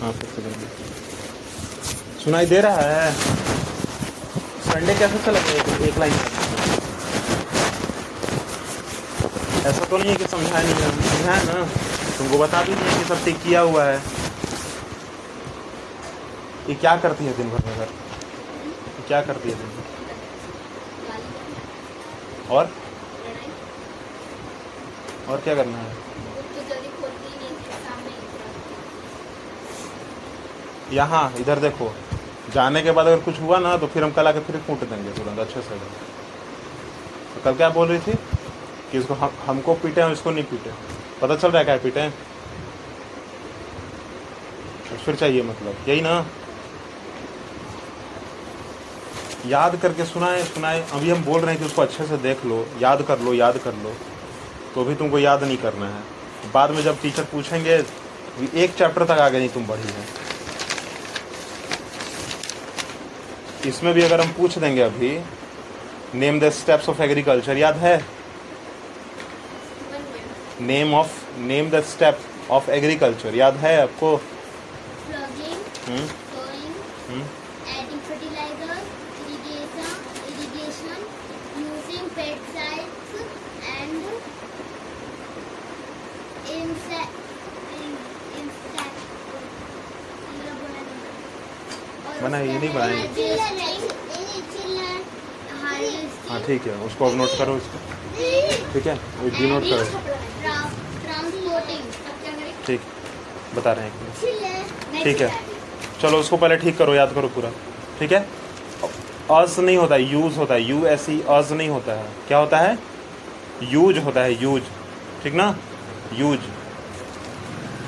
हाँ सुनाई दे रहा है। संडे कैसे चलेगा एक, एक लाइन ऐसा तो नहीं है कि समझाया नहीं है। समझाया ना? तुमको बता भी कि सब ठीक किया हुआ है। ये क्या करती है दिन भर में ये क्या करती है दिन भर? और? और क्या करना है? यहाँ, इधर देखो। जाने के बाद अगर कुछ हुआ ना तो फिर हम कल आके फिर कूट देंगे तुरंत, अच्छे से। तो कल क्या बोल रही थी? कि इसको हम, हमको पीटे हैं इसको नहीं पीटे। पता चल रहा है क्या पीटे? तो फिर चाहिए मतलब यही ना। याद करके सुनाए सुनाए। अभी हम बोल रहे हैं कि उसको अच्छे से देख लो, याद कर लो, याद कर लो। तो भी तुमको याद नहीं करना है। बाद में जब टीचर पूछेंगे, एक चैप्टर तक आगे नहीं तुम बढ़ी है। इसमें भी अगर हम पूछ देंगे अभी name the steps of agriculture याद है? Name of name the step of agriculture याद है आपको? हम्म? बना ये नहीं बनाएँगे। हाँ ठीक है उसको अब नोट करो इसको। ठीक है डी नोट करो। ट्रांसपोर्टिंग ठीक बता रहे हैं ठीक है चलो उसको पहले ठीक करो याद करो पूरा। ठीक है? अज नहीं होता है यूज़ होता है यू एस ई अज नहीं होता है। क्या होता है? यूज़ होता है यूज़। ठीक ना? यूज़।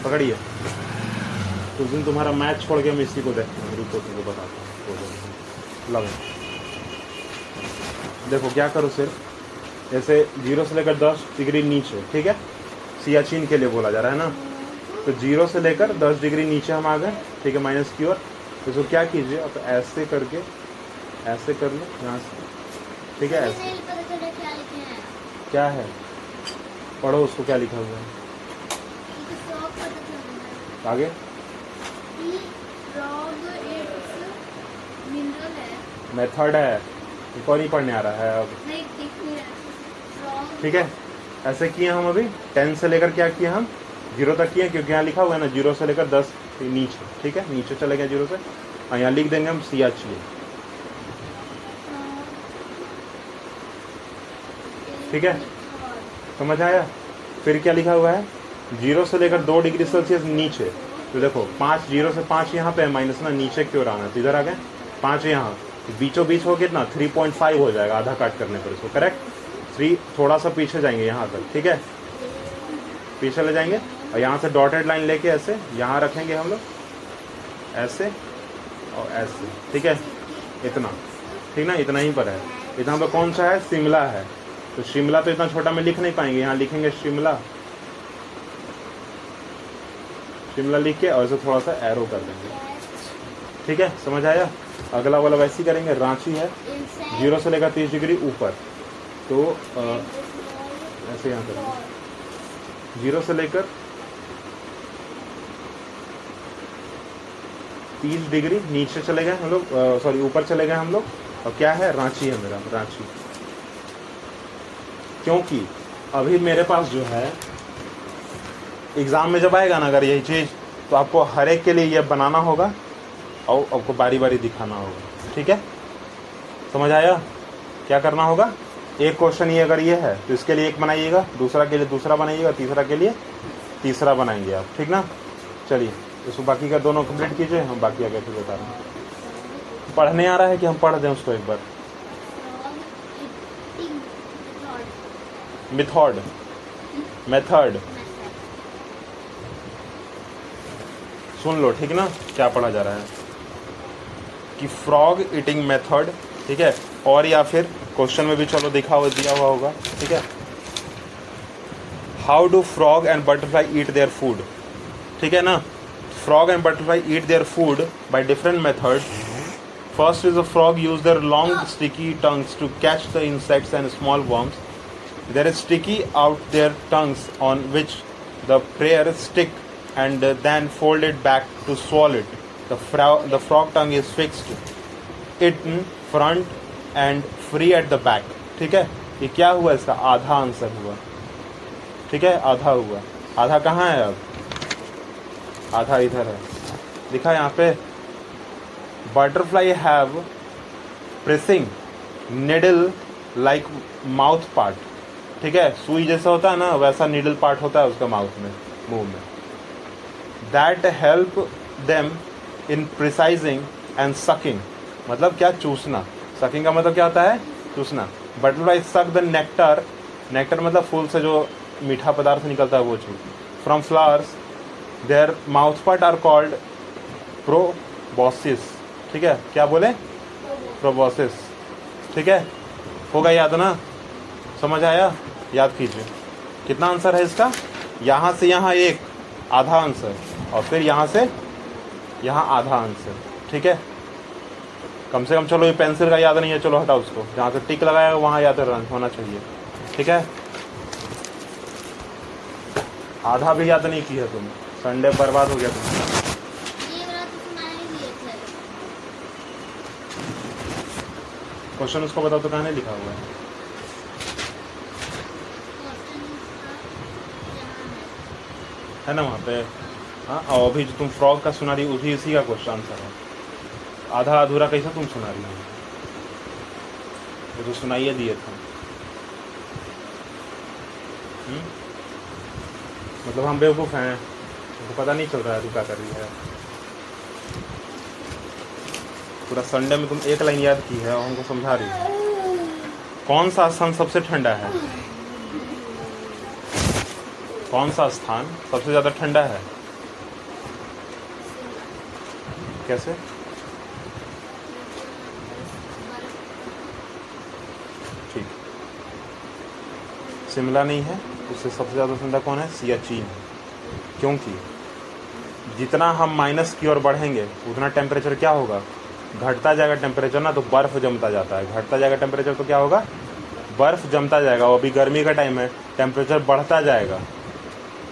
पकड़िए। उस दिन तुम्हारा मैच छोड़ के हम इसी को देखते हैं रुको तुमको बताता लव देखो, क्या करो सिर्फ़ ऐसे ज़ीरो से लेकर दस डिग्री नीचे, ठीक है? सियाचिन के लिए बोला जा रहा है ना? तो ज़ीरो से लेकर दस डिग्री नीचे हम आ गए, ठीक है माइनस की ओर। तो इसको क्या कीजिए? अब ऐसे करके, ऐसे कर लो, यहाँ से, ठीक है? ऐसे। क्या है? पढ़ो उसको क्या लिखा हुआ है। आगे। मेथड है और नहीं पढ़ने आ रहा है अब। ठीक है ऐसे किए हम अभी टेन से लेकर क्या किए हम? ज़ीरो तक किए क्योंकि यहाँ लिखा हुआ है ना ज़ीरो से लेकर दस नीचे। ठीक है नीचे चले गए ज़ीरो से। और यहाँ लिख देंगे हम सिया चाहिए ठीक है? समझ आया? फिर क्या लिखा हुआ है? ज़ीरो से लेकर दो डिग्री सेल्सियस नीचे। तो देखो पाँच ज़ीरो से पाँच यहाँ पे है माइनस ना नीचे क्यों आना तो इधर आ गए। पाँच यहाँ। बीचों बीच हो कितना थ्री पॉइंट फाइव हो जाएगा आधा काट करने पर इसको करेक्ट थ्री थोड़ा सा पीछे जाएँगे यहाँ तक, ठीक है? पीछे ले जाएँगे और यहाँ से डॉटेड लाइन लेके ऐसे, यहाँ रखेंगे हम लोग, ऐसे और ऐसे, ठीक है? इतना, ठीक ना? इतना ही पर है। इतना पर कौन सा है? शिमला है। तो शिमला तो इतना छोटा में लिख नहीं पाएँगे, यहाँ लिखेंगे शिमला। शिमला लिख के और इसे थोड़ा सा एरो कर देंगे। ठीक है? समझ आया? अगला वाला वैसे ही करेंगे रांची है ज़ीरो से लेकर तीस डिग्री ऊपर। तो अ, ऐसे यहाँ करेंगे। ज़ीरो से लेकर तीस डिग्री नीचे चले गए हम लोग सॉरी ऊपर चले गए हम लोग। और क्या है? रांची है मेरा रांची। क्योंकि अभी मेरे पास जो है एग्ज़ाम में जब आएगा ना अगर यही चीज़ तो आपको हर एक के लिए ये बनाना होगा। और आपको बारी बारी दिखाना होगा। ठीक है? समझ आया? क्या करना होगा? एक क्वेश्चन ये अगर ये है तो इसके लिए एक बनाइएगा, दूसरा के लिए दूसरा बनाइएगा, तीसरा के लिए तीसरा बनाएँगे आप। ठीक ना? चलिए इसको बाकी का दोनों कंप्लीट कीजिए, हम बाकी आगे फिर बता रहे हैं। पढ़ने आ रहा है कि हम पढ़ दें उसको एक बार? मिथॉड मेथड सुन लो, ठीक ना? क्या पढ़ा जा रहा है? कि फ्रॉग ईटिंग मेथड ठीक है? और या फिर क्वेश्चन में भी चलो दिखा हुआ दिया हुआ होगा ठीक है? How do frog and butterfly eat their food ठीक है ना? Frog and butterfly eat their food by different method first is a frog use their long sticky tongues to catch the insects and small there is sticky out their tongues on which the prayer stick and uh, then fold it back to swallow it. The, frog, the frog tongue is fixed. In front and free at the back. ठीक है? ये क्या हुआ इसका? आधा answer हुआ। ठीक है? आधा हुआ। आधा कहाँ है अब? आधा इधर है। लिखा यहाँ पे। Butterfly have pressing needle like mouth part ठीक है? सुई जैसा होता है ना वैसा निडल पार्ट होता है उसका माउथ में मुँह में। That help them in precising and sucking मतलब क्या? चूसना। सकिंग का मतलब क्या होता है? चूसना। Butterfly suck the nectar nectar मतलब फूल से जो मीठा पदार्थ निकलता है वो चूस। From flowers their mouth part are called proboscis ठीक है? क्या बोले? प्रोबोसिस ठीक है? होगा याद ना? समझ आया? याद कीजिए। कितना आंसर है इसका? यहाँ से यहाँ एक आधा आंसर और फिर यहाँ से यहाँ आधा आंसर ठीक है? कम से कम चलो ये पेंसिल का याद नहीं है चलो हटाओ उसको। जहाँ से टिक लगाया वहाँ याद होना चाहिए। ठीक है? आधा भी याद नहीं किया तुम संडे बर्बाद हो गया तुम तो क्वेश्चन उसको बताओ तो कहाँ नहीं लिखा हुआ है। है ना वहाँ पे? हाँ और अभी जो तुम फ्रॉग का सुना रही उसी इसी का क्वेश्चन आंसर है। आधा अधूरा कैसा तुम सुना रही हो? तो सुनाइए दिए थे। हम्म? मतलब हम बेवकूफ़ हैं। हमको पता नहीं चल रहा है तू क्या कर रही है। पूरा संडे में तुम एक लाइन याद की है और हमको समझा रही है। कौन सा स्थान सबसे ठंडा है? कौन सा स्थान सबसे ज़्यादा ठंडा है? कैसे? ठीक। शिमला नहीं है, उससे सबसे ज़्यादा ठंडा कौन है? सियाचीन क्योंकि जितना हम माइनस की ओर बढ़ेंगे, उतना टेम्परेचर क्या होगा? घटता जाएगा टेम्परेचर ना तो बर्फ़ जमता जाता है। घटता जाएगा टेम्परेचर तो क्या होगा? बर्फ़ जमता जाएगा। और अभी गर्मी का टाइम है टेम्परेचर बढ़ता जाएगा।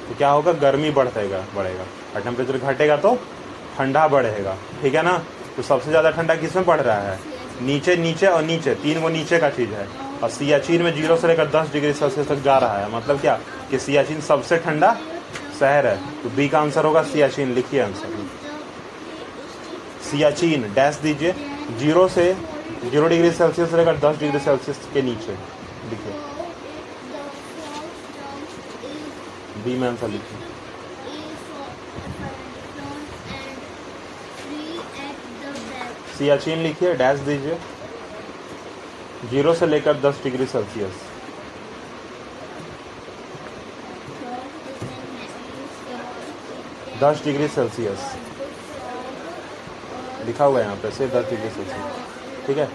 तो क्या होगा? गर्मी बढ़ेगा बढ़ेगा। और टेम्परेचर घटेगा तो ठंडा बढ़ेगा, ठीक है ना? तो सबसे ज़्यादा ठंडा किसमें बढ़ रहा है? नीचे नीचे और नीचे, तीन वो नीचे का चीज़ है। और सियाचिन में ज़ीरो से लेकर दस डिग्री सेल्सियस तक जा रहा है। मतलब क्या? कि सियाचिन सबसे ठंडा शहर है। तो बी का आंसर होगा सियाचिन, लिखिए आंसर। सियाचिन, डैश दीजिए। ज़ीरो से, ज़ीरो डिग्री सेल्सियस से लेकर दस डिग्री सेल्सियस के नीचे, लिखिए। बी में आंसर लिखिए। सियाचिन लिखिए, डैश दीजिए। ज़ीरो से लेकर दस डिग्री सेल्सियस। दस डिग्री सेल्सियस। लिखा हुआ है यहाँ पे, से दस डिग्री सेल्सियस। ठीक है?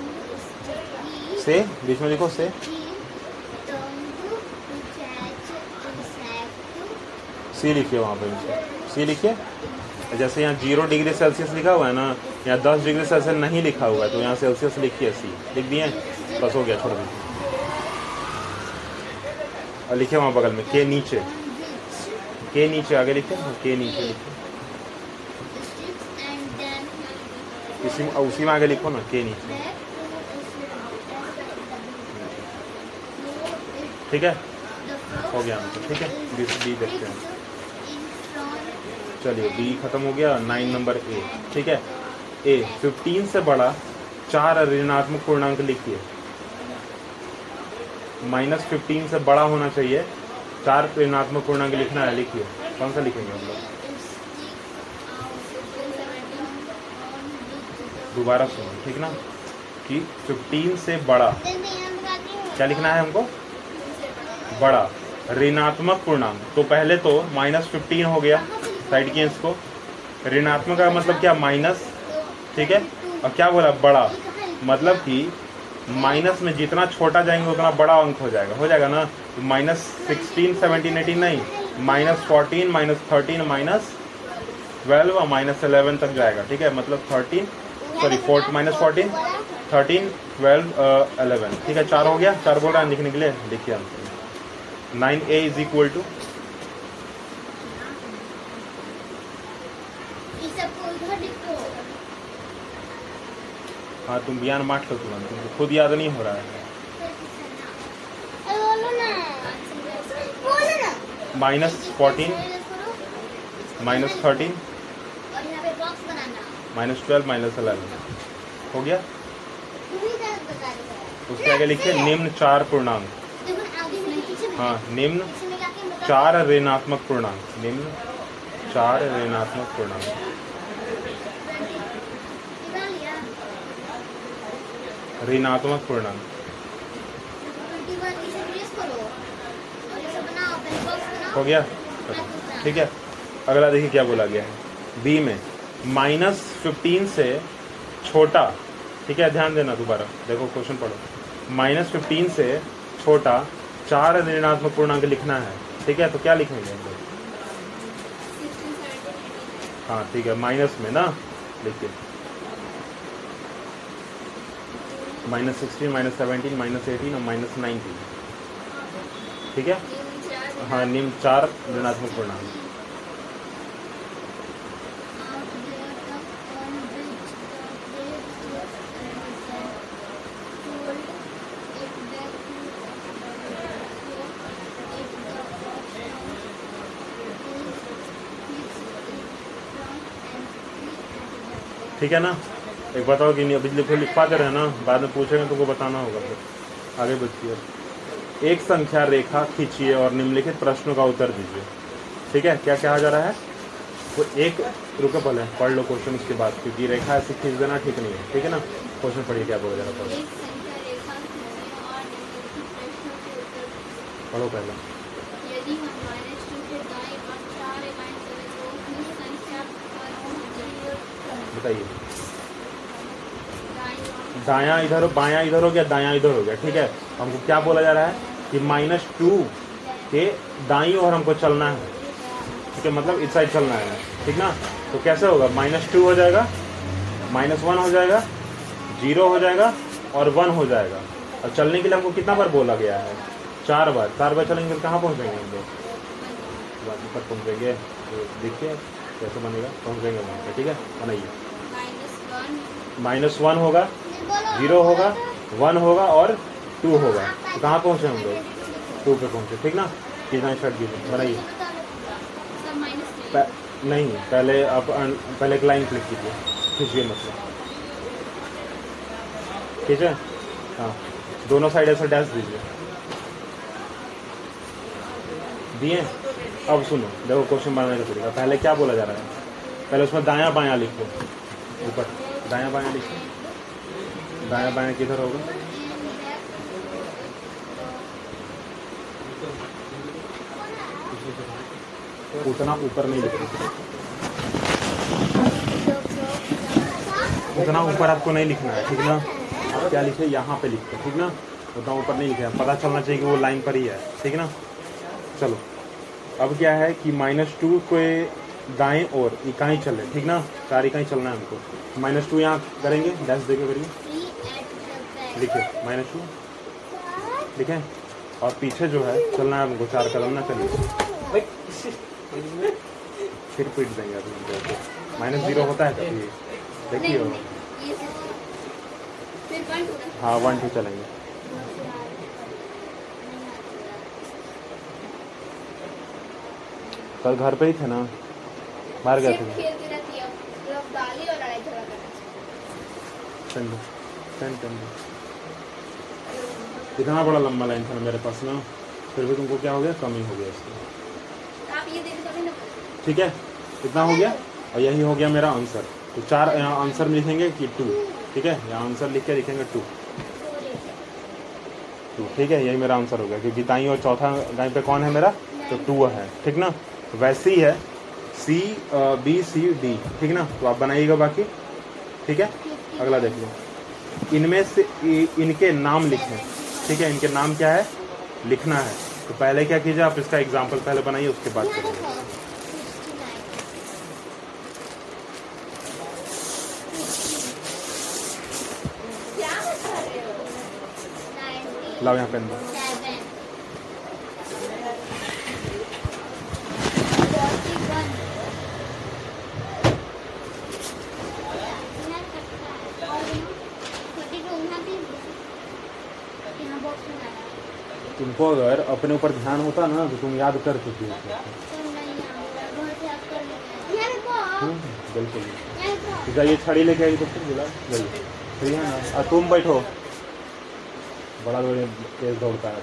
से? बीच में लिखो, से। सी लिखिए वहाँ पे। सी लिखिए। जैसे यहाँ ज़ीरो डिग्री सेल्सियस लिखा हुआ है ना यहाँ दस डिग्री सेल्सियस नहीं लिखा हुआ है तो यहाँ सेल्सियस लिखिए सी। लिख दिए? बस हो गया छोड़ दीजिए और लिखे वहाँ बगल में के नीचे। के नीचे आगे लिखे? हाँ, के नीचे लिखे। इसी उसी में आगे लिखो ना के नीचे। ठीक है? हो गया ठीक है? बी बी देखते हैं। चलिए बी खत्म हो गया नाइन नंबर ए। ठीक है? ए फिफ्टीन से बड़ा, चार ऋणात्मक पूर्णांक लिखिए। माइनस फिफ्टीन से बड़ा होना चाहिए, चार ऋणात्मक पूर्णांक लिखना है, लिखिए। कौन सा लिखेंगे हम लोग? दोबारा सुनो, ठीक ना? कि 15 से बड़ा, क्या लिखना है हमको? बड़ा, ऋणात्मक पूर्णांक। तो पहले तो माइनस फिफ्टीन हो गया साइड के इसको। ऋणात्मक का मतलब क्या? माइनस ठीक है? और क्या बोला? बड़ा। मतलब कि माइनस में जितना छोटा जाएँगे, उतना बड़ा अंक हो जाएगा। हो जाएगा ना? माइनस सिक्सटीन सेवनटीन एटीन नहीं। Minus fourteen minus thirteen minus twelve और माइनस एलेवन तक जाएगा। ठीक है? मतलब thirteen sorry fort minus fourteen thirteen twelve eleven ठीक है? चार हो गया? चार बोल रहा है लिखने के लिए? लिखिए nine a is equal to इस सबको इधर लिखो हाँ तुम बयान माट लो तुरंत तुमको खुद याद नहीं हो रहा है। Minus fourteen minus thirteen minus twelve minus eleven हो गया? उसके आगे लिखे निम्न चार पूर्णांक। हाँ निम्न चार ऋणात्मक पूर्णांक, निम्न चार ऋणात्मक पूर्णांक निकाल लिया ऋणात्मक पूर्णांक ट्वेंटी वन इसे ट्रेस करो और इसे बनाओ पहले बॉक्स पूर्णांक हो गया? ठीक है। अगला देखिए क्या बोला गया है। बी में माइनस फिफ्टीन से छोटा, ठीक है, ध्यान देना दोबारा। देखो क्वेश्चन पढ़ो। माइनस फिफ्टीन से छोटा, चार ऋणात्मक पूर्णांक लिखना है। ठीक है तो क्या लिखेंगे हम लोग? हाँ ठीक है माइनस में ना लिखिए minus sixteen, minus seventeen, minus eighteen और माइनस नाइनटीन। ठीक है? हाँ निम्न चार ऋणात्मक पूर्णांक ठीक है ना? एक बताओ कि नहीं अभी लिखो लिखवा दे रहे ना बाद में पूछेंगे तुमको बताना होगा फिर। आगे बढ़िए एक संख्या रेखा खींचिए और निम्नलिखित प्रश्नों का उत्तर दीजिए। ठीक है? क्या कहा जा रहा है? वो एक रुको पहले पढ़ लो क्वेश्चन उसके बाद क्योंकि रेखा ऐसे खींच देना ठीक नहीं है। ठीक है ना? क्वेश्चन पढ़िए क्या बोला जा रहा है? पढ़ो पहले। यदि हम माइनस टू के दाएँ और चार इकाई करें तो किस संख्या पर पहुँचेंगे बताइए दाईं और दायां इधर हो बायां इधर हो गया दायां इधर हो गया ठीक है? हमको क्या बोला जा रहा है कि माइनस टू के दाई ओर हमको चलना है ठीक है? मतलब इस साइड चलना है ठीक ना? तो कैसे होगा? माइनस टू हो जाएगा माइनस वन हो जाएगा ज़ीरो हो जाएगा और वन हो जाएगा। और चलने के लिए हमको कितना बार बोला गया है? चार बार। चार बार चलेंगे तो कहाँ पहुँचेंगे हम लोग? पहुँचेंगे। तो देखिए कैसे बनेगा? पहुँच जाएँगे वहाँ पे ठीक है? बनाइए। माइनस वन होगा। ज़ीरो होगा, वन होगा और टू होगा। तो कहाँ पहुँचे हम लोग? टू पे पहुँचे, ठीक ना? कितना शर्ट कीजिए बनाइए नहीं, पहले आप पहले एक लाइन क्लिक कीजिए। खींचिए मतलब ठीक है? हाँ। दोनों साइड ऐसे डैश दीजिए। दिए? अब सुनो, देखो क्वेश्चन बनाने का तरीका। पहले क्या बोला जा रहा है? पहले उसमें दायां बायां लिखो। ऊपर, दायां बायां लिखो। दायां बायां किधर होगा? उतना ऊपर नहीं लिखना उतना ऊपर आपको नहीं लिखना है, ठीक ना? आप क्या लिखे? यहाँ पे लिखते ठीक ना? उतना ऊपर नहीं लिखा पता चलना चाहिए कि वो लाइन पर ही है, ठीक ना? चलो। अब क्या है कि माइनस टू को दाएँ और इकाई चले ठीक ना? चार इकाई चलना है हमको। माइनस टू यहाँ करेंगे डैश देके करिए। लिखे माइनस टू लिखे? और पीछे जो है चलना है हमको चार कदम ना चलिए। फिर पीट देंगे अभी माइनस ज़ीरो होता है कभी देखिए हाँ वन टू चलेंगे। कल घर पे ही थे ना? बाहर गए थे खेलती रहती है लोग गाली और लड़ाई झगड़ा करते सेंड दो, सेंड कर दो। इतना बड़ा लंबा लाइन था ना मेरे पास ना फिर भी तुमको क्या हो गया? कमी हो गया इसमें सकते ना ठीक है? इतना हो गया? और यही हो गया मेरा आंसर तो चार यहाँ आंसर में लिखेंगे कि टू ठीक है? यहाँ आंसर लिख के लिखेंगे टू टू ठीक है यही मेरा आंसर हो गया। क्योंकि दाई और चौथा गाय पे कौन है मेरा? तो टू है। ठीक ना? तो वैसे ही है। सी बी सी डी ठीक ना? तो आप बनाइएगा बाकी। ठीक है? अगला देख लो। इनमें से इनके नाम लिखें ठीक है इनके नाम क्या है? लिखना है। तो पहले क्या कीजिए आप इसका एग्ज़ाम्पल पहले बनाइए उसके बाद यहाँ करिए देखो 69 क्या बता रहे 90 लाओ यहाँ पेन दो तुमको अगर अपने ऊपर ध्यान होता ना तो तुम याद कर चुकी हम्म, बिल्कुल तो जाइए छड़ी लेके आई तो फिर बुला। जाइए ठीक है ना? और तुम बैठो। बड़ा बड़े तेज दौड़ता है।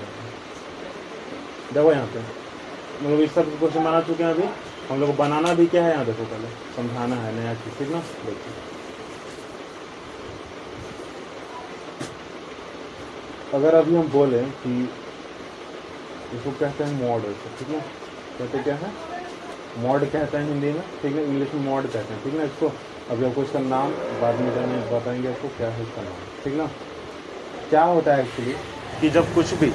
देखो यहाँ पे। हम लोग इस सब क्वेश्चन बना चुके हैं अभी। हम लोग को बनाना भी क्या है यहाँ? देखो पहले। समझाना है नया चीज़ ठीक ना? देखिए अगर अभी हम बोले कि इसको कहते हैं मॉड, ठीक है? कहते क्या है? मॉड कहते हैं हिंदी में, ठीक है? इंग्लिश में मॉड कहते हैं, ठीक ना इसको अभी आपको इसका नाम बाद में जाने बताएँगे आपको क्या है इसका नाम, ठीक ना क्या होता है एक्चुअली कि जब कुछ भी,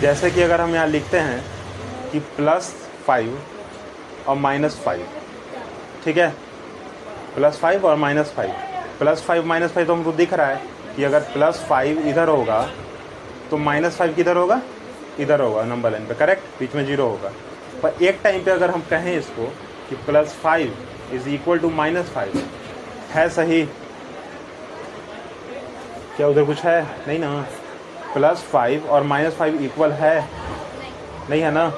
जैसे कि अगर हम यहाँ लिखते हैं कि प्लस फाइव और माइनस फाइव ठीक है? प्लस फाइव और minus five plus five minus five तो हमको दिख रहा है कि अगर प्लस फाइव इधर होगा तो माइनस फाइव किधर होगा? इधर होगा नंबर लाइन पे करेक्ट बीच में ज़ीरो होगा। पर एक टाइम पे अगर हम कहें इसको कि plus five is equal to minus five है सही? क्या उधर कुछ है? नहीं ना। प्लस फाइव और माइनस फाइव इक्वल है? नहीं है ना?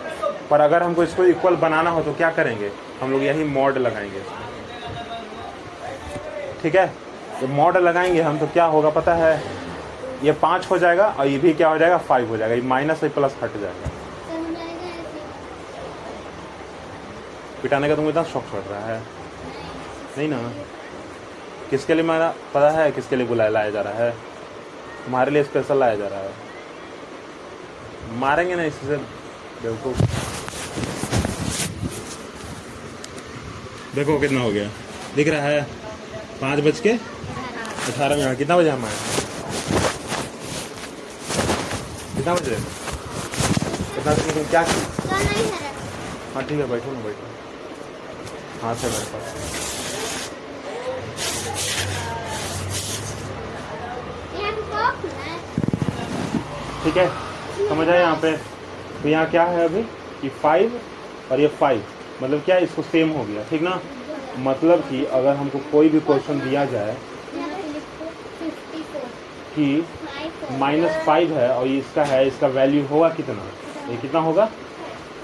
पर अगर हमको इसको इक्वल बनाना हो तो क्या करेंगे? हम लोग यही मॉड लगाएँगे ठीक है? तो मॉड लगाएँगे हम तो क्या होगा पता है? ये पाँच हो जाएगा और ये भी क्या हो जाएगा? फाइव हो जाएगा। ये माइनस से प्लस हट जाएगा। पिटाने का तुमको इतना शौक चढ़ रहा है? नहीं ना? किसके लिए मेरा? पता है किसके लिए बुलाया, लाया जा रहा है? तुम्हारे लिए स्पेशल लाया जा रहा है। मारेंगे ना इससे बेवकूफ़। देखो कितना हो गया। दिख रहा है? पाँच बज के अठारह मिनट। कितना बजे हम आए? कितना बजे? कितना बजे तुम क्या सर नहीं है। ठीक है बैठो ना बैठो। हाँ है मेरे पास। है। ठीक है समझ आए यहाँ पे? तो यहाँ क्या है अभी? कि फाइव और ये फाइव मतलब क्या इसको सेम हो गया ठीक ना? मतलब कि अगर हमको कोई भी क्वेश्चन दिया जाए कि माइनस फाइव है और ये इसका है, इसका वैल्यू होगा कितना? ये कितना होगा?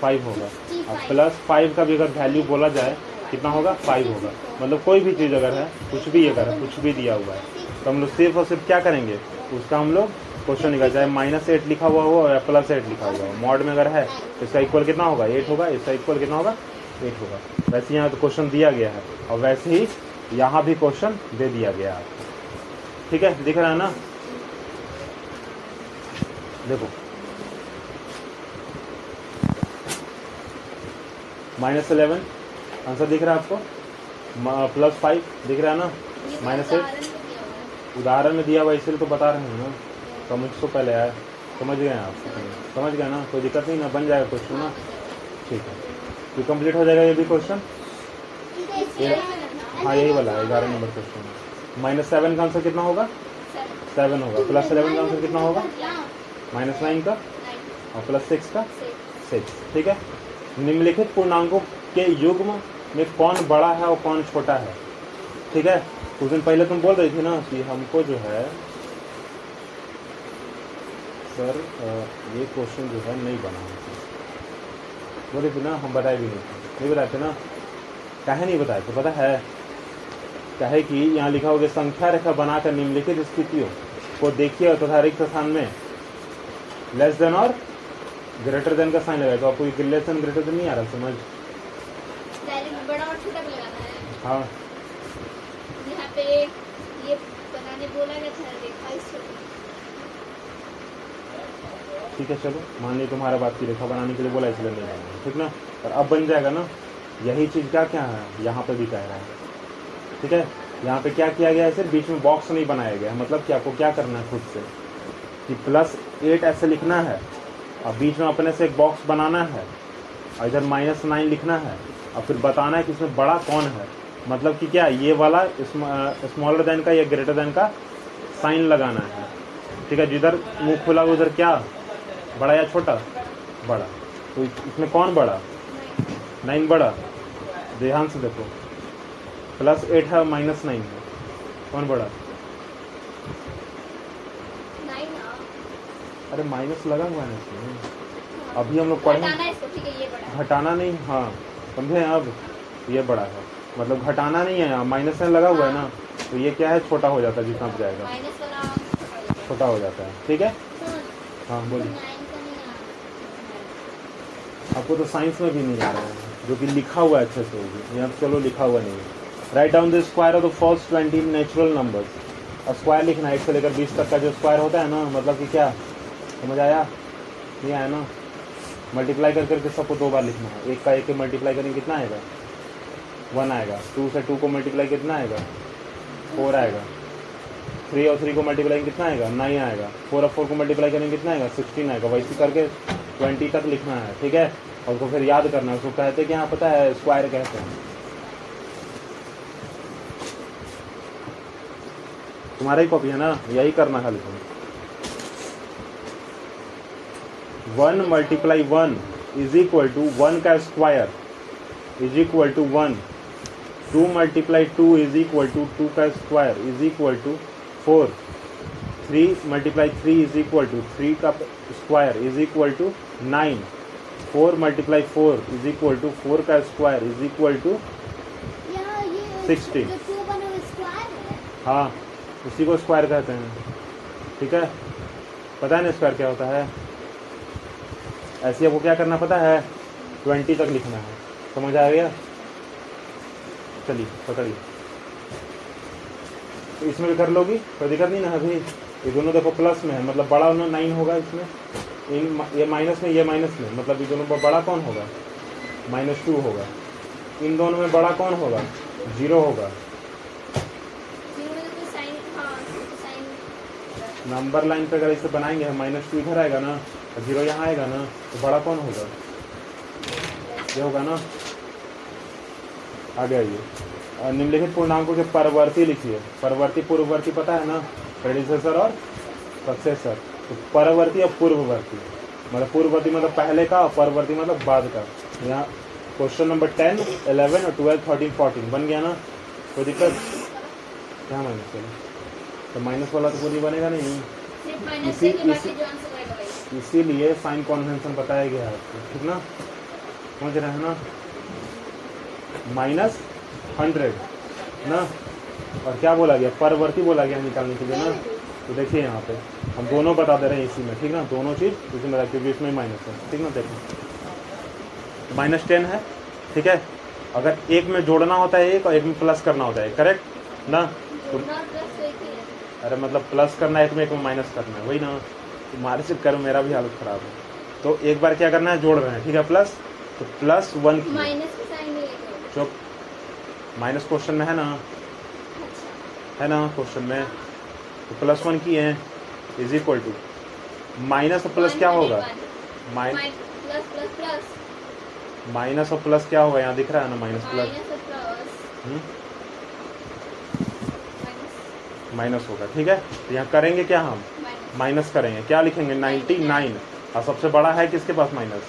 फाइव होगा। और प्लस फाइव का भी अगर वैल्यू बोला जाए, कितना होगा? फाइव होगा। मतलब कोई भी चीज़ अगर है, कुछ भी अगर है, कुछ भी दिया हुआ है तो हम लोग सिर्फ़ और सिर्फ़ क्या करेंगे? उसका हम लोग क्वेश्चन लिखा चाहे माइनस एट लिखा हुआ हो या प्लस एट लिखा हुआ हो। मॉड में अगर है तो इसका इक्वल कितना होगा? एट होगा। इसका इक्वल कितना होगा? एट होगा। वैसे यहाँ तो क्वेश्चन दिया गया है। और वैसे ही यहाँ भी क्वेश्चन दे दिया गया है। ठीक है? दिख रहा है ना? देखो। माइनस इलेवन आंसर दिख रहा है आपको? प्लस फाइव दिख रहा है ना? माइनस एट उदाहरण में दिया हुआ इसलिए तो बता रहे हैं ना। समझ तो पहले आया। समझ गए आप? समझ गए। ना? कोई दिक्कत नहीं ना बन जाएगा क्वेश्चन ना? ठीक है। ये कंप्लीट हो जाएगा ये भी क्वेश्चन हाँ यही वाला है ग्यारह नंबर क्वेश्चन माइनस सेवन का आंसर कितना होगा? सेवन होगा। प्लस सेवन का आंसर कितना होगा? माइनस नाइन का और प्लस सिक्स का सिक्स। ठीक है? निम्नलिखित पूर्णांकों के युग्म में कौन बड़ा है और कौन छोटा है? ठीक है? कुछ दिन पहले तुम बोल रही थी ना कि हमको जो है सर ये क्वेश्चन जो है नहीं बना है बोले थे ना हम बताए भी नहीं थे। नहीं बताए थे ना? कहे नहीं बताए थे? पता है? कहे कि यहाँ लिखा होगा संख्या रेखा बनाकर निम्नलिखित स्थितियों को देखिए तथा रिक्त स्थान में लेस देन और ग्रेटर देन का साइन लगाए तो आपको लेस देन ग्रेटर देन नहीं आ रहा समझ? बड़ा और छोटा भी लगाना है। हाँ। यहाँ पे ये बनाने बोला गया था रेखा इस ठीक है चलो। मान ली तुम्हारा बात की रेखा बनाने के लिए बोला इसलिए नहीं बनाया ठीक ना? और अब बन जाएगा ना यही चीज़ क्या क्या है? यहाँ पे भी कह रहा है। ठीक है? यहाँ पे क्या किया गया है सिर्फ़ बीच में बॉक्स नहीं बनाया गया मतलब कि आपको क्या करना है खुद से? कि प्लस एट ऐसे लिखना है। और बीच में अपने से एक बॉक्स बनाना है। और इधर माइनस नाइन लिखना है। और फिर बताना है कि इसमें बड़ा कौन है। मतलब कि क्या ये वाला स्मॉलर देन का या ग्रेटर देन का साइन लगाना है। ठीक है, जिधर मुँह खुला, उधर क्या? बड़ा या छोटा? बड़ा। तो इसमें कौन बड़ा? नाइन बड़ा। ध्यान से देखो। प्लस एट है माइनस नाइन है। कौन बड़ा नाइन अरे माइनस लगा हुआ है इसमें। अभी हम लोग पढ़े हटाना है इसको ठीक है ये बड़ा। घटाना नहीं हाँ समझे? अब ये बड़ा है। मतलब घटाना नहीं है यहाँ माइनस में लगा हुआ है ना। तो ये क्या है? छोटा हो जाता है जितना जाएगा। छोटा हो हो जाता है। ठीक है? हाँ बोलिए। रहा। आपको तो साइंस में भी नहीं आ रहा है जो कि लिखा हुआ है अच्छे से होगी यहाँ चलो लिखा हुआ नहीं है। Write down the square of the first twenty natural numbers square लिखना है एक से लेकर बीस तक का जो स्क्वायर होता है ना मतलब कि क्या? समझ आया? नहीं आया ना? मल्टीप्लाई कर करके सबको दो बार लिखना है। एक का एक मल्टीप्लाई करेंगे कितना आएगा? वन आएगा। टू से टू को मल्टीप्लाई कितना आएगा? फोर आएगा। थ्री और थ्री को मल्टीप्लाई कितना आएगा? नाइन आएगा। फोर और फोर को मल्टीप्लाई करेंगे कितना आएगा? सिक्सटीन आएगा। वैसे करके ट्वेंटी तक लिखना है, ठीक है? और उसको फिर याद करना है। उसको कहते हैं कि हाँ पता है स्क्वायर कहते हैं। तुम्हारा ही कॉपी है ना? यही करना खाली। तुम one multiply one is equal to one का square is equal to one. Two multiply two is equal to two का square is equal to four. Three multiply three is equal to three का square is equal to nine. Four multiply four is equal to four का square is equal to यहाँ ये 60. जो to बना हुआ square है। हाँ उसी को स्क्वायर कहते हैं। ठीक है? पता नहीं स्क्वायर क्या होता है। ऐसे आपको क्या करना पता है? ट्वेंटी तक लिखना है। समझ आ गया? चलिए पकड़िए। तो इसमें भी कर लोगी? कोई दिक्कत नहीं ना अभी? ये दोनों देखो प्लस में है। मतलब बड़ा उन्होंने नाइन होगा इसमें। इन ये माइनस में ये माइनस में। मतलब ये दोनों बड़ा कौन होगा? माइनस टू होगा। इन दोनों में बड़ा कौन होगा? ज़ीरो होगा। ज़ीरो में तो हाँ नंबर लाइन पे अगर इसे बनाएँगे हम माइनस टू इधर आएगा ना। और ज़ीरो यहाँ आएगा ना तो बड़ा कौन होगा? ये होगा ना? आगे आइए। निम्नलिखित पूर्णांकों के परवर्ती लिखिए। परवर्ती पूर्ववर्ती पता है ना? प्रेडिसेसर और सक्सेसर तो परवर्ती और पूर्ववर्ती। मतलब पूर्ववर्ती मतलब पहले का और परवर्ती मतलब बाद का। यहाँ क्वेश्चन नंबर टेन इलेवन और ट्वेल्व थर्टीन फोर्टीन बन गया ना? कोई दिक्कत? क्या माइनस चलो तो माइनस वाला तो पूरी बनेगा नहीं। इसी- इसी- जो आंसर आएगा वही इसीलिए साइन कॉन्वेंशन बताया गया है आपको ठीक ना? समझ रहे हैं ना? माइनस हंड्रेड ना? और क्या बोला गया? परवर्ती बोला गया निकालने के लिए ना? तो देखिए यहाँ पे हम दोनों बता दे रहे हैं इसी में ठीक ना? दोनों चीज़ इसी में रखिए इसमें माइनस है ठीक ना? देखो माइनस टेन है ठीक है? अगर एक में जोड़ना होता है एक और एक में प्लस करना होता है करेक्ट? ना? तो अरे मतलब प्लस करना है एक में एक में माइनस करना है वही ना? तुम्हारे चक्कर में मेरा भी हालत खराब है। तो एक बार क्या करना है जोड़ रहे हैं ठीक है? प्लस तो प्लस वन की माइनस के साइन मिलेगा जो माइनस क्वेश्चन में है ना? अच्छा। है ना क्वेश्चन में? तो प्लस वन की है। इज़ इक्वल टू माइनस और प्लस क्या होगा? माइनस और प्लस क्या होगा? यहाँ दिख रहा है ना माइनस प्लस माइनस होगा ठीक है? तो यहाँ करेंगे क्या हम? माइनस करेंगे। क्या लिखेंगे? Ninety nine. और सबसे बड़ा है किसके पास माइनस?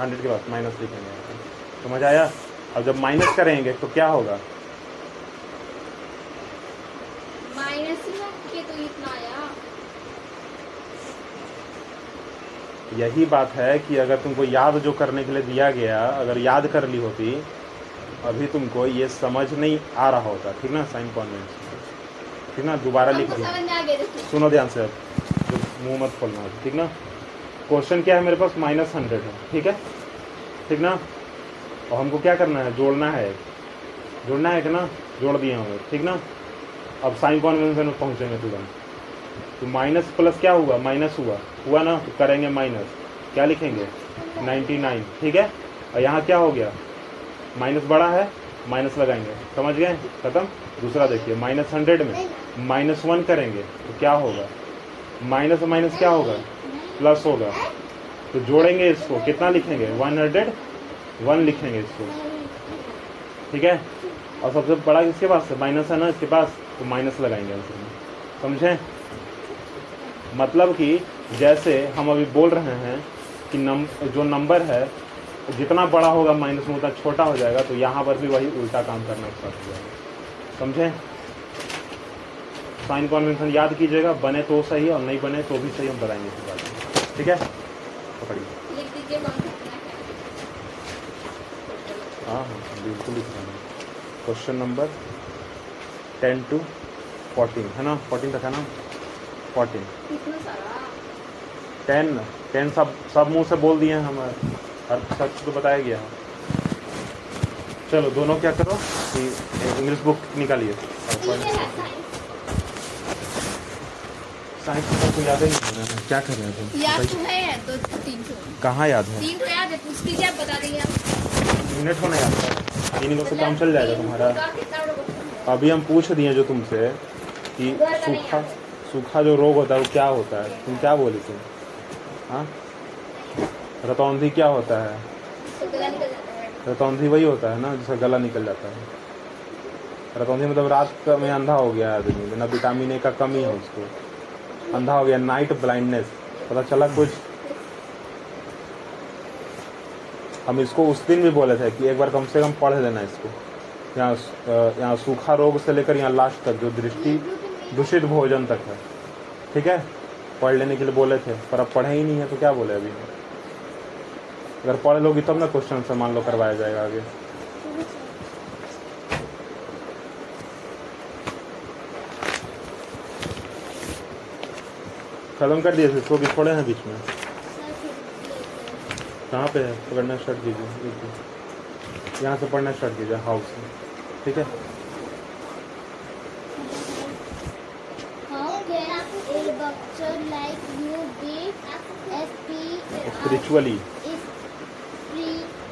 हंड्रेड के पास माइनस लिखेंगे। समझ आया? अब जब माइनस करेंगे तो क्या होगा? तो यही बात है कि अगर तुमको याद जो करने के लिए दिया गया अगर याद कर ली होती अभी तुमको ये समझ नहीं आ रहा होता। ठीक ना? Sign convent. ठीक ना? दोबारा लिख दिया सुनो ध्यान से। अब मुँह मत खोलना, ठीक ना? क्वेश्चन क्या है मेरे पास? माइनस हंड्रेड है, ठीक है? ठीक ना? और हमको क्या करना है? जोड़ना है जोड़ना है कि ना? जोड़ दिया हमें ठीक ना? अब साइन कॉन्वेंशन में पहुँचेंगे तुरंत। तो माइनस प्लस क्या हुआ? माइनस हुआ। हुआ ना? तो करेंगे माइनस क्या लिखेंगे? 99 ठीक है? और यहाँ क्या हो गया? माइनस बड़ा है माइनस लगाएँगे। समझ गए? खत्म? दूसरा देखिए माइनस हंड्रेड में माइनस वन करेंगे तो क्या होगा? माइनस माइनस क्या होगा? प्लस होगा। तो जोड़ेंगे इसको। कितना लिखेंगे? One hundred? वन लिखेंगे इसको। ठीक है? और सबसे बड़ा किसके पास है? माइनस है ना इसके पास? तो माइनस लगाएँगे आंसर में समझे? मतलब कि जैसे हम अभी बोल रहे हैं कि नम, जो नंबर है, जितना बड़ा होगा माइनस में, उतना छोटा हो जाएगा तो यहाँ पर भी वही उल्टा काम करना स्टार्ट हो। जाएगा समझे? साइन कॉन्वेंशन याद कीजिएगा बने तो सही और नहीं बने तो भी सही हम बताएँगे इसके बाद ठीक है? पकड़िए। हाँ, हाँ? बिल्कुल question number ten to fourteen है ना? फोर्टीन तक है ना फोर्टीन टेन टेन सब सब मुँह से बोल दिए हमें हर सच को तो बताया गया है। चलो दोनों क्या करो कि इंग्लिश बुक निकालिए। का याद ही नहीं? है क्या कर रहे हैं तुम? याद है तो तीन सौ कहाँ याद है? तीन तो याद है पूछ लीजिए आप बता देंगे मिनट होना याद है। तीन को तो काम चल जाएगा तुम्हारा। अभी हम पूछ दिए जो तुमसे कि सूखा सूखा जो रोग होता है वो क्या होता है? तुम क्या बोले तुम हाँ? रतौंधी क्या होता है? रतौंधी वही होता है ना जिसका गला निकल जाता है। रतौंधी मतलब रात का में अंधा हो गया आदमी बिना विटामिन ए का कमी है उसको। अंधा हो गया नाइट ब्लाइंडनेस पता चला कुछ? हम इसको उस दिन भी बोले थे कि एक बार कम से कम पढ़ लेना इसको। यहाँ यहाँ सूखा रोग से लेकर यहाँ लास्ट तक, जो दृष्टि, दूषित भोजन तक है। ठीक है? पढ़ लेने के लिए बोले थे, पर अब पढ़े ही नहीं है तो क्या बोले अभी? अगर पढ़ लोगी तब ना क्वेश्चन से मान लो करवाया जाएगा आगे। खत्म कर थे इसको भी छोड़े हैं बीच में। कहाँ पे है? पकड़ना स्टार्ट कीजिए यहाँ से पढ़ना स्टार्ट कीजिए हाउस में ठीक है? Spiritually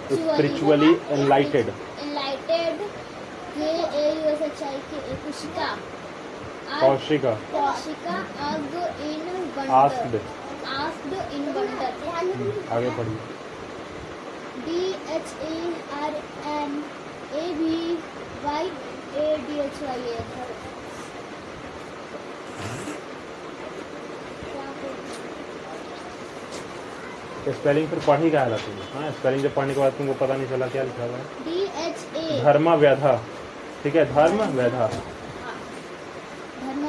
Spiritually enlightened. enlightened. के ए U S H I Kushika. अग Asked. इन वंडर आगे पढ़िए। D H A R N A B Y A D H Y A spelling फिर पढ़ ही था तुम हाँ स्पेलिंग जब पढ़ने के बाद तुमको पता नहीं चला क्या लिखा हुआ है। धर्म व्याधा ठीक है धर्म व्याधा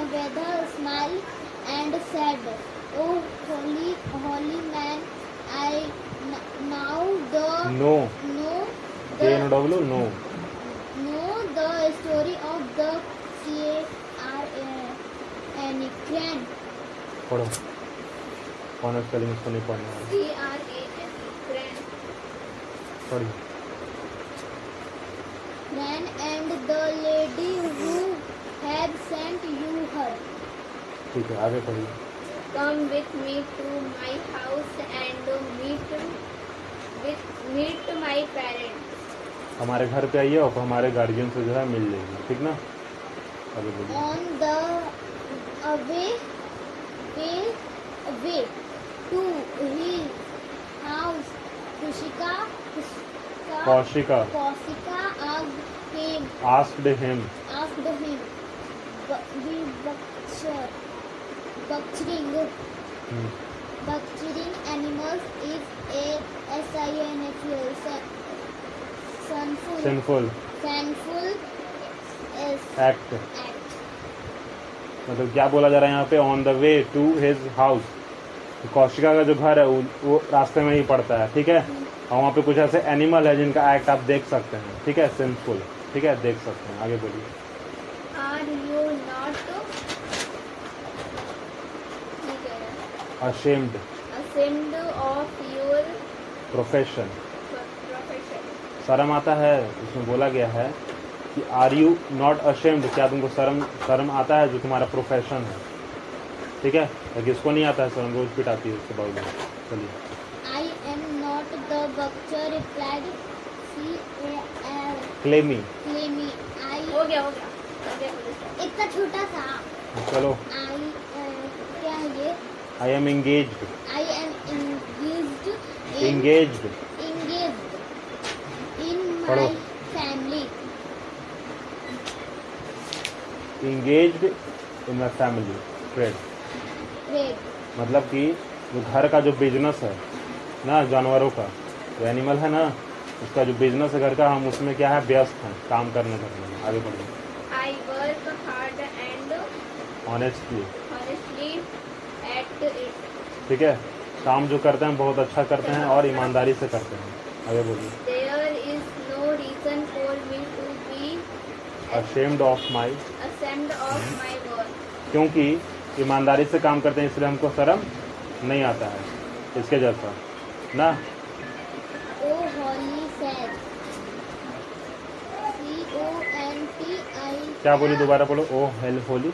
Dharmaveda smiled and said, "Oh, holy, holy man, I n- now the no know K N the W no know the story of the C A R A N Cran पढ़ो कौन है स्पेलिंग इसको नहीं पढ़ना है C R A N Cran पढ़िए Cran and the lady who ठीक है आगे पढ़िए। Come with me to my house and meet meet my parents हमारे घर पे आइए और हमारे गार्जियन से जो है मिल जाएगी ठीक ना? On the away way away to he house Kushika Kaushika Kaushika asked him asked him asked him "Bu- be butcher butchering butchering animals is a S I N F U L sin- sinful sinful is act act. मतलब क्या बोला जा रहा है यहाँ पे? On the way to his house Kaushika का जो घर है वो, वो रास्ते में ही पड़ता है ठीक है? और वहाँ पे कुछ ऐसे एनिमल है जिनका एक्ट आप देख सकते हैं ठीक है? सिंपल ठीक है? देख सकते हैं आगे बोलिए Are you not ठीक ashamed of your profession? शर्म आता है उसमें बोला गया है कि आर यू नॉट अशेम्ड क्या तुमको शर्म शर्म आता है जो तुम्हारा प्रोफेशन है? ठीक है? लेकिन इसको नहीं आता है शर्म रोज पिटाती है उसके बावजूद। चलिए। I am not the butcher replied C A L. Calmly हो गया हो गया हो गया। इतना छोटा सा चलो। I uh, क्या है ये? I am engaged am engaged in engaged engaged in my पढ़ो। family engaged in my family trade मतलब कि जो घर का जो बिज़नेस है ना जानवरों का जो एनिमल है ना उसका जो बिज़नेस है घर का हम उसमें क्या है व्यस्त हैं काम करने करने में आगे बढ़िए I work hard and honestly honestly at it. ठीक है? काम जो करते हैं बहुत अच्छा करते हैं और ईमानदारी से करते हैं। आगे बोलिए। There is no reason for ashamed of my ashamed of my work. क्योंकि ईमानदारी से काम करते हैं इसलिए हमको शर्म नहीं आता है। इसके जैसा। ना? Oh, holy sad. C O N T I. क्या बोली? दोबारा बोलो। Oh hell holy.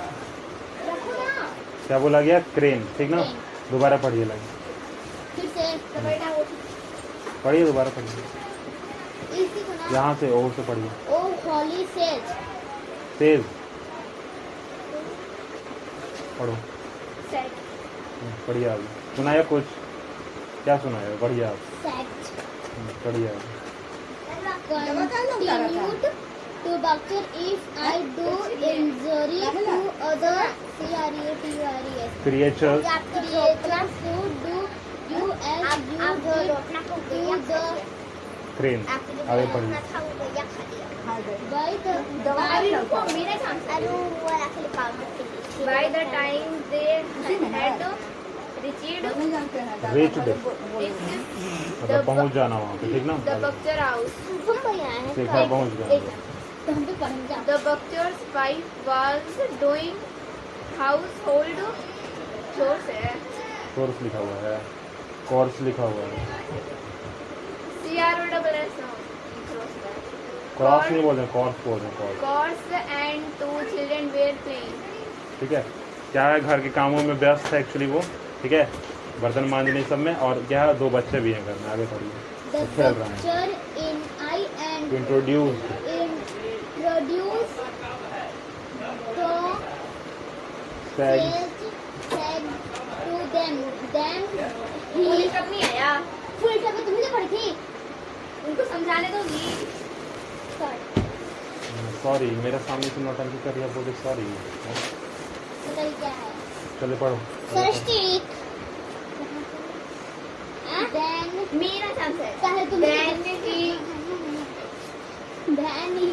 क्या बोला गया? क्रेन ठीक ना? दोबारा पढ़िए से पढ़िए दोबारा पढ़िए। यहाँ से ओ से पढ़िए। सेज। तेज पढ़ो। हम्म, बढ़िया सुनाया कुछ? क्या सुनाया? बढ़िया। हम्म, बढ़िया to butcher if I do injury to other C R E A T U R E S creatures creatures to do you as you did to the crane आगे पढ़िए by the है. By the time they had reached Reached. मतलब पहुँच जाना वहाँ पे ठीक ना the butcher house. शिखा पहुँच गया तो हम पे पढ़ेंगे जा The butcher's wife was doing household chores. Course लिखा हुआ है। कोर्स लिखा हुआ है। C R O double S. Cross नहीं बोल रहे कॉर्स बोल रहे हैं course Course and two children were playing. ठीक है? क्या है घर के कामों में व्यस्त है एक्चुअली वो? ठीक है? बर्तन मांजने सब में और क्या है? दो बच्चे भी हैं घर में आगे पढ़िए the खेल रहे हैं। Butcher in I and introduce introduce the sage said to them then full he कब नहीं आया। टॉप तुमने तो पढ़ी थी। उनको समझाने दो Sorry, सॉरी मेरे सामने से नौटंकी कर रही है बोले सॉरी बताइए क्या है। चले पढ़ो। सरस्टिक then मेरा चांस है। चाहे तुम Then he then he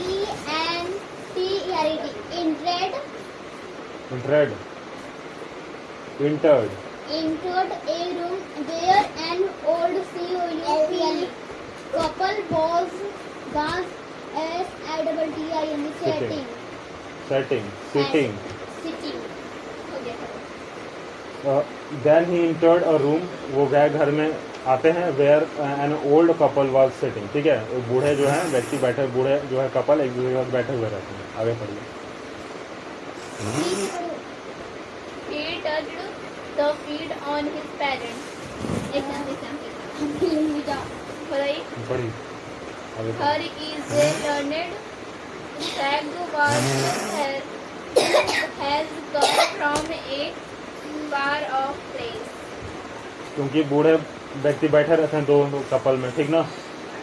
E N T E R E D entered entered entered entered entered a room where an old COUPL couple was was S I double T I N Sitting. sitting sitting sitting sitting then he entered a room वो गए घर में आते हैं where an old couple was sitting ठीक है बूढ़े जो हैं व्यक्ति बैठे बूढ़े जो है कपल एक दूसरे के साथ बैठे हुए रहते हैं आगे पढ़िए the feet on his parents. में जाओ बताइए पढ़िए आगे her is a learned stag was has, has come from a far off place. क्योंकि बूढ़े व्यक्ति बैठे रहते हैं दो कपल में ठीक ना?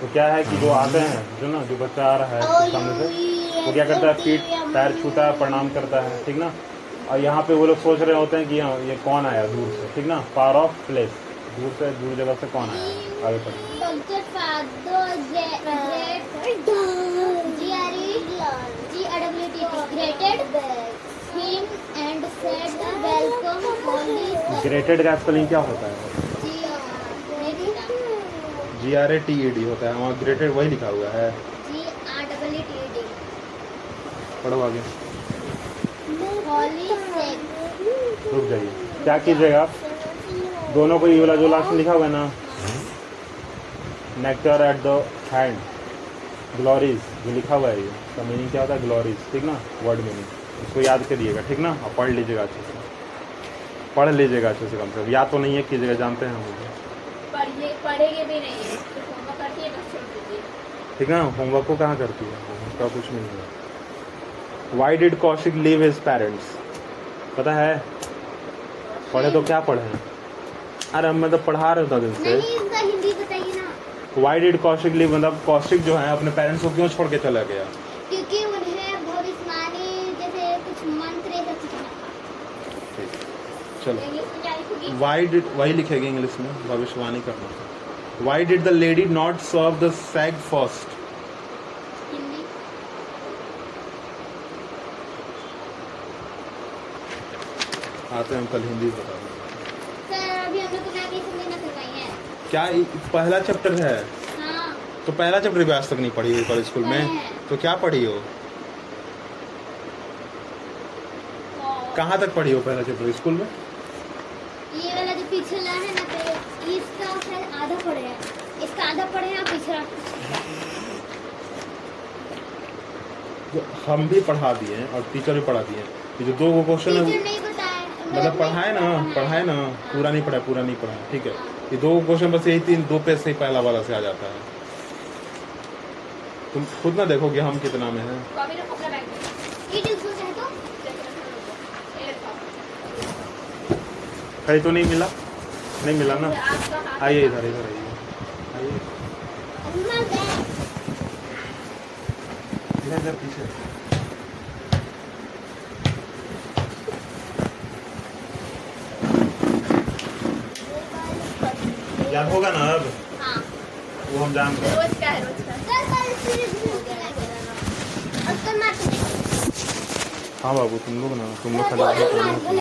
तो क्या है कि जो आते हैं जो ना जो बच्चा आ रहा है सामने से वो क्या करता है फीट पैर छूता है प्रणाम करता है ठीक ना? और यहाँ पे वो लोग सोच रहे होते हैं कि हाँ ये कौन आया दूर से? ठीक ना? फार ऑफ़ प्लेस दूर से दूर जगह से कौन आया? आगे G R E. ग्रेटेड का स्पेलिंग क्या होता है। G R A T E D होता है। वहाँ ग्रेटेड वही लिखा हुआ है। E पढ़ो आगे. रुक जाइए। क्या कीजिएगा आप? दोनों को ये वाला जो लास्ट में लिखा हुआ है ना nectar at the hand glories जो लिखा हुआ है ये इसका मीनिंग क्या होता है? ग्लोरीज ठीक ना? वर्ड मीनिंग उसको याद करिएगा ठीक ना? और पढ़ लीजिएगा अच्छे से। पढ़ लीजिएगा अच्छे से कम से कम। याद तो नहीं है कीजिएगा जानते हैं हम पढ़ेंगे भी नहीं तो ठीक ना? होमवर्क को कहाँ करती है? उसका कुछ नहीं है। Why did Kaushik leave his parents पता है? पढ़े तो क्या पढ़े अरे मैं तो पढ़ा रहा था दिन से। नहीं इसका हिंदी बताइए ना। वाई डिड कौशिक लिव मतलब कौशिक जो है अपने पेरेंट्स को क्यों छोड़ के चला गया? क्योंकि उन्हें भविष्यवाणी जैसे कुछ मंत्र चलो। वाई डिड वही लिखेगी इंग्लिश में भविष्यवाणी करना। Why did the lady not serve the sage first Hindi आते हैं हम कल हिंदी बता है। क्या पहला चैप्टर है? हाँ। तो पहला चैप्टर भी आज तक नहीं पढ़ी हो कल स्कूल में? तो क्या पढ़ी हो? कहाँ तक पढ़ी हो पहला चैप्टर स्कूल में? ये वाला जो पिछला है ना तो इसका शायद आधा पढ़े हैं। इसका आधा पढ़े हैं पिछला जो हम भी पढ़ा दिए हैं और टीचर भी पढ़ा दिए हैं। ये जो दो क्वेश्चन है मतलब पढ़ाए ना पढ़ाए ना पूरा नहीं पढ़ाया पूरा नहीं पढ़ा ठीक है? ये दो क्वेश्चन बस यही तीन दो पेज से पहला वाला से आ जाता है। तुम खुद ना देखोगे हम कितना में है। कॉपी रखो अपना बैग में ये ट्यूशन है तो? कहीं तो नहीं मिला? नहीं मिला ना? आइए इधर इधर आइए। आइए। इधर इधर पीछे। याद होगा ना अब? हाँ। वो हम जान है। तो मत हाँ बाबू तुम लोग ना तुम लोग खाली।